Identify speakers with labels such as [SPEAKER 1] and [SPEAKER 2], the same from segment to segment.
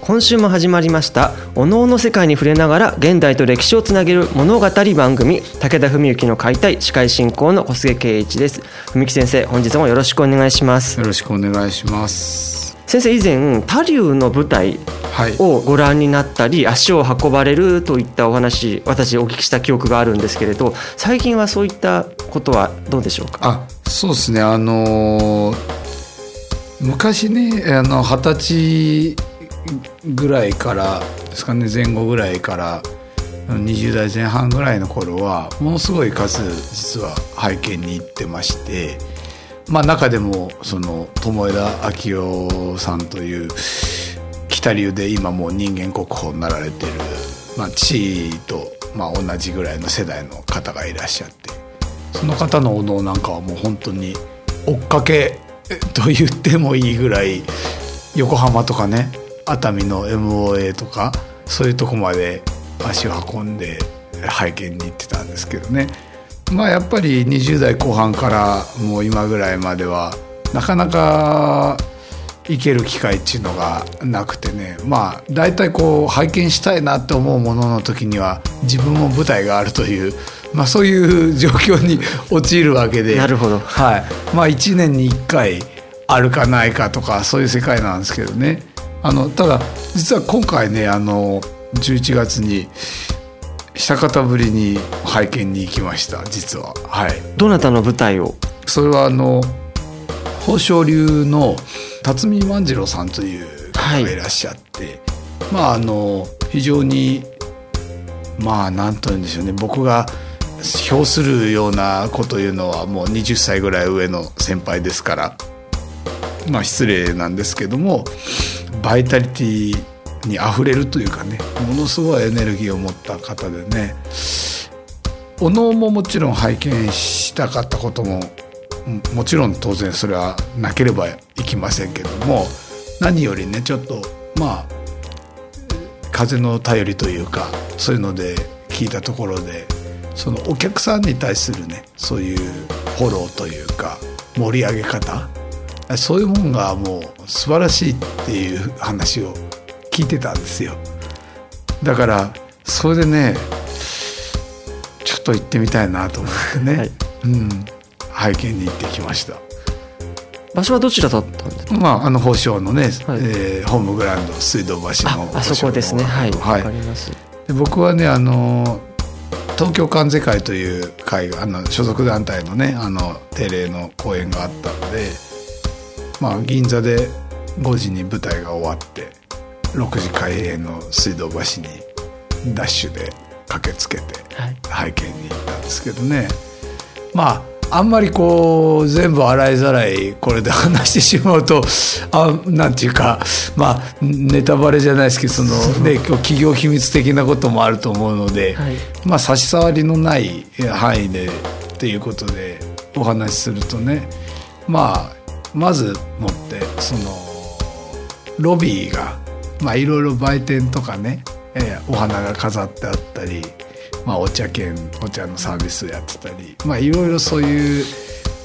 [SPEAKER 1] 今週も始まりましたお能の世界に触れながら現代と歴史をつなげる物語番組武田文幸の解体司会進行の小菅圭一です。文幸先生本日もよろしくお願いします。
[SPEAKER 2] よろしくお願いします。
[SPEAKER 1] 先生以前他流の舞台をご覧になったり、はい、足を運ばれるといったお話私お聞きした記憶があるんですけれど最近はそういったことはどうでしょうか？
[SPEAKER 2] あそうですね。あのー、昔ねあの二十歳ぐらいからですかね前後ぐらいから20代前半ぐらいの頃はものすごい数実は拝見に行ってましてまあ中でもその友枝昭夫さんという北流で今もう人間国宝になられてる、まあ、地位とまあ同じぐらいの世代の方がいらっしゃってその方のお能なんかはもう本当に追っかけと言ってもいいぐらい横浜とかね熱海の MOA とかそういうとこまで足を運んで拝見に行ってたんですけどね。まあやっぱり20代後半からもう今ぐらいまではなかなか行ける機会っていうのがなくてね。まあ大体こう拝見したいなって思うものの時には自分も舞台があるという、まあ、そういう状況に 陥るわけで。
[SPEAKER 1] なるほど、
[SPEAKER 2] はい。まあ、1年に1回あるかないかとかそういう世界なんですけどねあのただ実は今回ねあの11月に久方ぶりに拝見に行きました実は。はい。
[SPEAKER 1] どなたの舞台を？
[SPEAKER 2] それはあの宝生流の辰巳万次郎さんという方がいらっしゃって、はい、まああの非常にまあ何と言うんでしょうね。僕が評するようなこというのはもう20歳ぐらい上の先輩ですからまあ失礼なんですけどもバイタリティにあふれるというかねものすごいエネルギーを持った方でね。お能ももちろん拝見したかったことももちろん当然それはなければいきませんけども何よりねちょっとまあ風の頼りというかそういうので聞いたところでそのお客さんに対するねそういうフォローというか盛り上げ方そういうもんがもう素晴らしいっていう話を聞いてたんですよ。だからそれでねちょっと行ってみたいなと思ってね、はい、うん。拝見に行ってきました。
[SPEAKER 1] 場所はどちらだったんですか？
[SPEAKER 2] まああの宝生のね、はい、えー、ホームグラウンド水道橋の
[SPEAKER 1] あそこですね。はい、はい、かります。
[SPEAKER 2] で僕はねあの東京関税会という会があの所属団体のねあの定例の講演があったのでまあ、銀座で5時に舞台が終わって6時開演の水道橋にダッシュで駆けつけて拝見に行ったんですけどね、はい、まああんまりこう全部洗いざらいこれで話してしまうとあなんていうかまあネタバレじゃないですけどその、ね、企業秘密的なこともあると思うので、はい、まあ差し障りのない範囲でっていうことでお話しするとねまあまず持ってそのロビーがまあいろいろ売店とかね、えー、お花が飾ってあったり、まあ、お茶券お茶のサービスやってたりまあいろいろそういう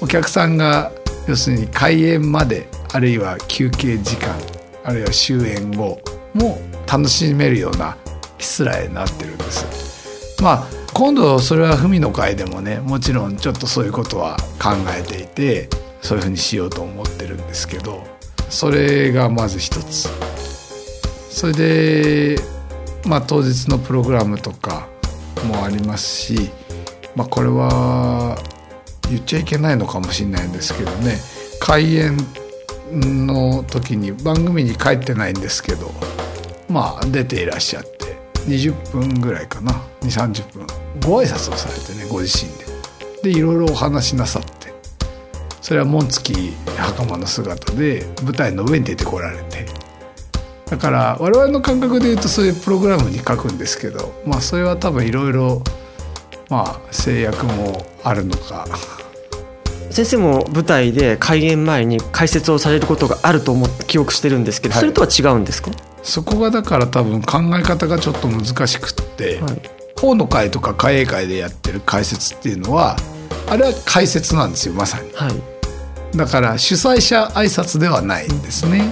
[SPEAKER 2] お客さんが要するに開園まであるいは休憩時間あるいは終演後も楽しめるようなしつらえになってるんです。まあ今度それは文の会でもねもちろんちょっとそういうことは考えていてそういうふうにしようと思ってるんですけどそれがまず一つ。それでまあ当日のプログラムとかもありますし、まあ、これは言っちゃいけないのかもしれないんですけどね。開演の時に番組に帰ってないんですけどまあ出ていらっしゃって20分ぐらいかな。2 3 0分。ご挨拶をされてねご自身で。でいろいろお話しなさって。それは紋付き袴の姿で舞台の上に出てこられて。だから我々の感覚で言うとそういうプログラムに書くんですけどまあそれは多分いろいろまあ制約もあるのか。
[SPEAKER 1] 先生も舞台で開演前に解説をされることがあると思って記憶してるんですけど、
[SPEAKER 2] はい。
[SPEAKER 1] それとは違うんですか、
[SPEAKER 2] そこがだから多分考え方がちょっと難しくって、
[SPEAKER 1] はい。
[SPEAKER 2] 法の会とか会営会でやってる解説っていうのはあれは解説なんですよまさに。
[SPEAKER 1] はい、
[SPEAKER 2] だから主催者挨拶ではないんですね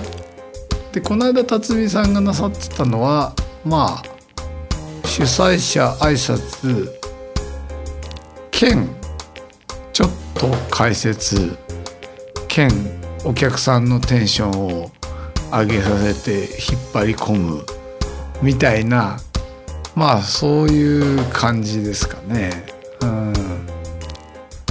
[SPEAKER 2] でこの間辰巳さんがなさってたのはまあ主催者挨拶兼ちょっと解説兼お客さんのテンションを上げさせて引っ張り込むみたいなまあそういう感じですかね。うん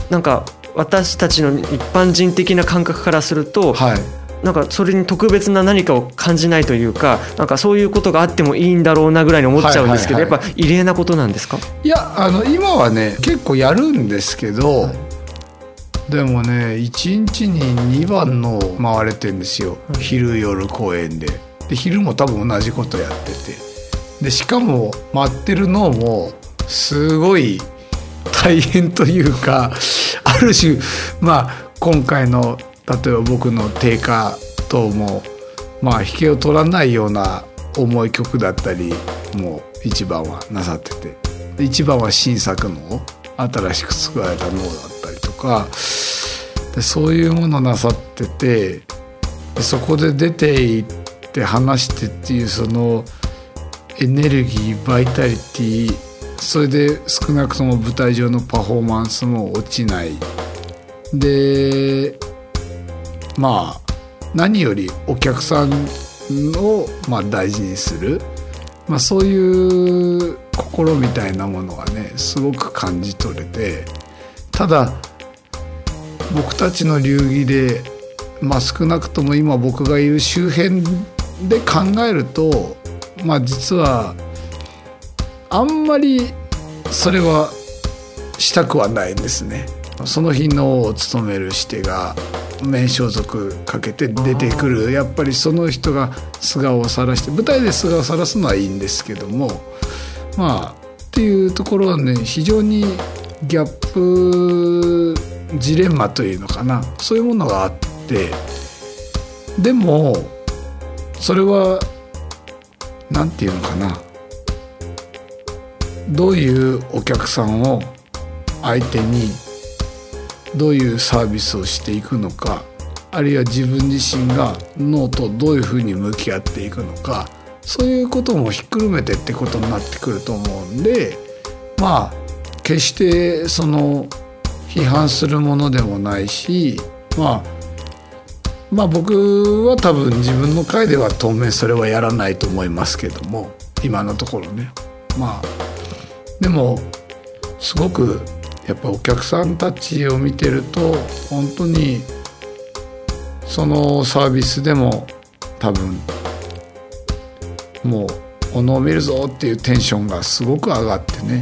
[SPEAKER 1] なんか私たちの一般人的な感覚からすると、
[SPEAKER 2] はい。
[SPEAKER 1] なんかそれに特別な何かを感じないというかなんかそういうことがあってもいいんだろうなぐらいに思っちゃうんですけど、
[SPEAKER 2] はいはいはい。
[SPEAKER 1] やっぱ異例なことなんですか？
[SPEAKER 2] いやあの今はね結構やるんですけど、でもね1日に2番の回れてんですよ、昼夜公演で。で昼も多分同じことやってて。でしかも待ってるのもすごい大変というかある種まあ今回の例えば僕の定価等もまあ引けを取らないような重い曲だったりもう一番はなさってて。一番は新作の新しく作られたのだったりとか。でそういうものなさってて。そこで出ていって話してっていうそのエネルギーバイタリティそれで少なくとも舞台上のパフォーマンスも落ちない。でまあ何よりお客さんをまあ大事にする、まあ、そういう心みたいなものがねすごく感じ取れて。ただ僕たちの流儀で、まあ、少なくとも今僕がいる周辺で考えるとまあ実はあんまりそれはしたくはないですね。その日のを務めるしてが面装束かけて出てくる。やっぱりその人が素顔を晒して舞台で素顔を晒すのはいいんですけども。まあっていうところはね非常にギャップジレンマというのかな。そういうものがあって。でもそれは何て言うのかな。どういうお客さんを相手にどういうサービスをしていくのかあるいは自分自身が脳とどういうふうに向き合っていくのかそういうこともひっくるめてってことになってくると思うんでまあ決してその批判するものでもないしまあまあ僕は多分自分の回では当面それはやらないと思いますけども今のところね。まあでもすごくやっぱお客さんたちを見てると本当にそのサービスでも多分もうお能を見るぞっていうテンションがすごく上がってね。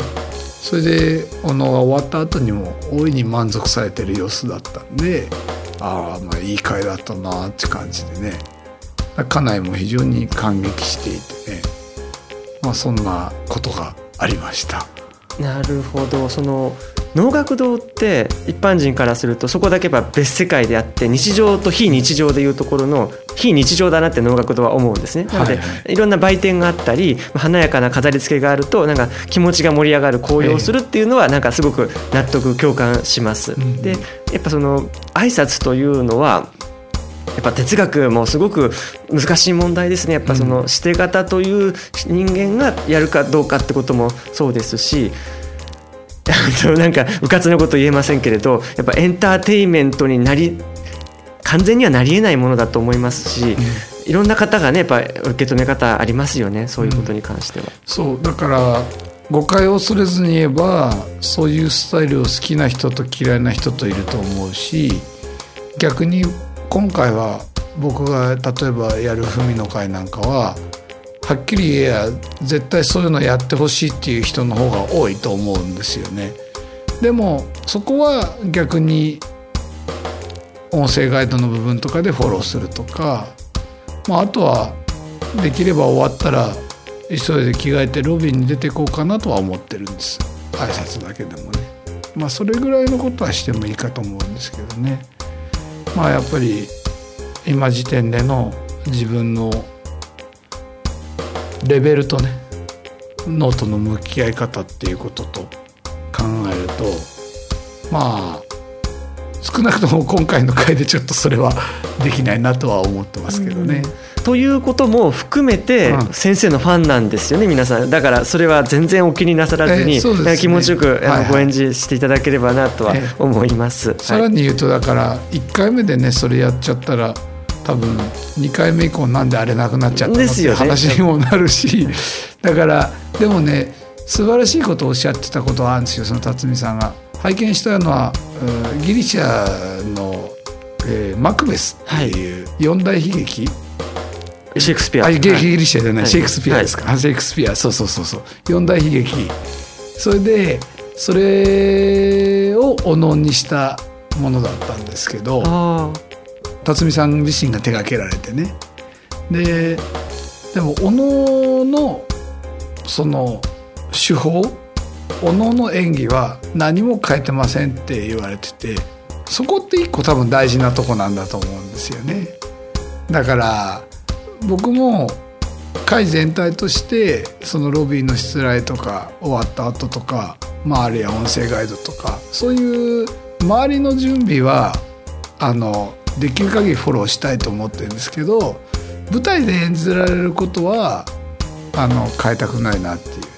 [SPEAKER 2] それでお能が終わった後にも大いに満足されてる様子だったんでああまあいい回だったなって感じでね。家内も非常に感激していてね。まあそんなことがありました。
[SPEAKER 1] なるほど。その能楽堂って一般人からするとそこだけは別世界であって日常と非日常でいうところの非日常だなって能楽堂は思うんですね。なので、
[SPEAKER 2] はい
[SPEAKER 1] ろんな売店があったり華やかな飾り付けがあるとなんか気持ちが盛り上がる高揚するっていうのはなんかすごく納得共感します。
[SPEAKER 2] ん。
[SPEAKER 1] でやっぱその挨拶というのはやっぱ哲学もすごく難しい問題ですね。やっぱそのして方という人間がやるかどうかってこともそうですし なんかうかつなこと言えませんけれどやっぱエンターテインメントになり完全にはなりえないものだと思いますし、いろんな方がねやっぱ受け止め方ありますよねそういうことに関しては。
[SPEAKER 2] そうだから誤解を恐れずに言えばそういうスタイルを好きな人と嫌いな人といると思うし逆に今回は僕が例えばやる文の会なんかははっきり言えや絶対そういうのやってほしいっていう人の方が多いと思うんですよね。でもそこは逆に音声ガイドの部分とかでフォローするとか、まあ、あとはできれば終わったら急いで着替えてロビーに出ていこうかなとは思ってるんです。挨拶だけでもね。まあそれぐらいのことはしてもいいかと思うんですけどね。まあやっぱり今時点での自分のレベルとねお能との向き合い方っていうことと考えるとまあ少なくとも今回の回でちょっとそれはできないなとは思ってますけどね。
[SPEAKER 1] ということも含めて先生のファンなんですよね、皆さん。だからそれは全然お気になさらずに、ね、気持ちよく、はいはい、ご演じしていただければなとは思います、え
[SPEAKER 2] さらに言うとだから1回目でねそれやっちゃったら多分2回目以降なんであれなくなっちゃったのって話にもなるし、だからでもね素晴らしいことをおっしゃってたことはあるんですよその辰巳さんが。拝見したのはギリシャの、えー、マクベスっていう四大悲劇、
[SPEAKER 1] シェイクスピア。
[SPEAKER 2] あ、ギリシャじゃない、はい、シェイクスピアですか。はい、シェイクスピア、そうそうそうそう。四大悲劇。それで、それをおのにしたものだったんですけど、辰巳さん自身が手がけられてね。で、でも、おのの、その、手法おのの演技は何も変えてませんって言われててそこって一個多分大事なとこなんだと思うんですよね。だから僕も会全体としてそのロビーのしつらいとか終わった後とか、まあ、あるいは音声ガイドとかそういう周りの準備はあのできる限りフォローしたいと思ってるんですけど舞台で演じられることはあの変えたくないなっていう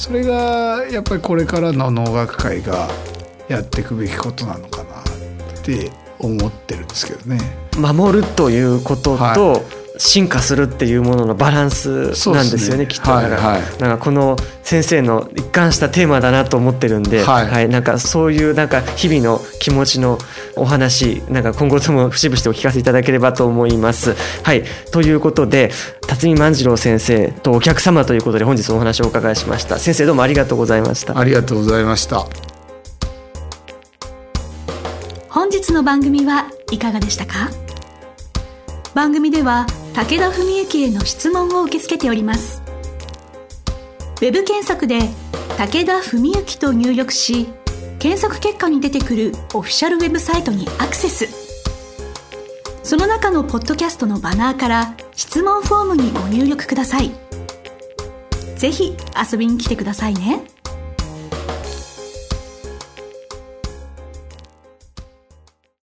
[SPEAKER 2] それがやっぱりこれからの能楽会がやっていくべきことなのかなって思ってるんですけどね。
[SPEAKER 1] 守るということと、はい。進化するっていうもののバランスなんですよね、ね、きっと、はいはい、なんかこの先生の一貫したテーマだなと思ってるんで、はい、はい、なんかそういうなんか日々の気持ちのお話なんか今後とも節々とお聞かせいただければと思います。はい。ということで辰巳万次郎先生とお客様ということで本日お話をお伺いしました。先生どうもありがとうございました。
[SPEAKER 2] ありがとうございました。
[SPEAKER 3] 本日の番組はいかがでしたか？番組では武田文幸への質問を受け付けております。ウェブ検索で「武田文幸」と入力し検索結果に出てくるオフィシャルウェブサイトにアクセスその中のポッドキャストのバナーから質問フォームにご入力くださいぜひ遊びに来てくださいね。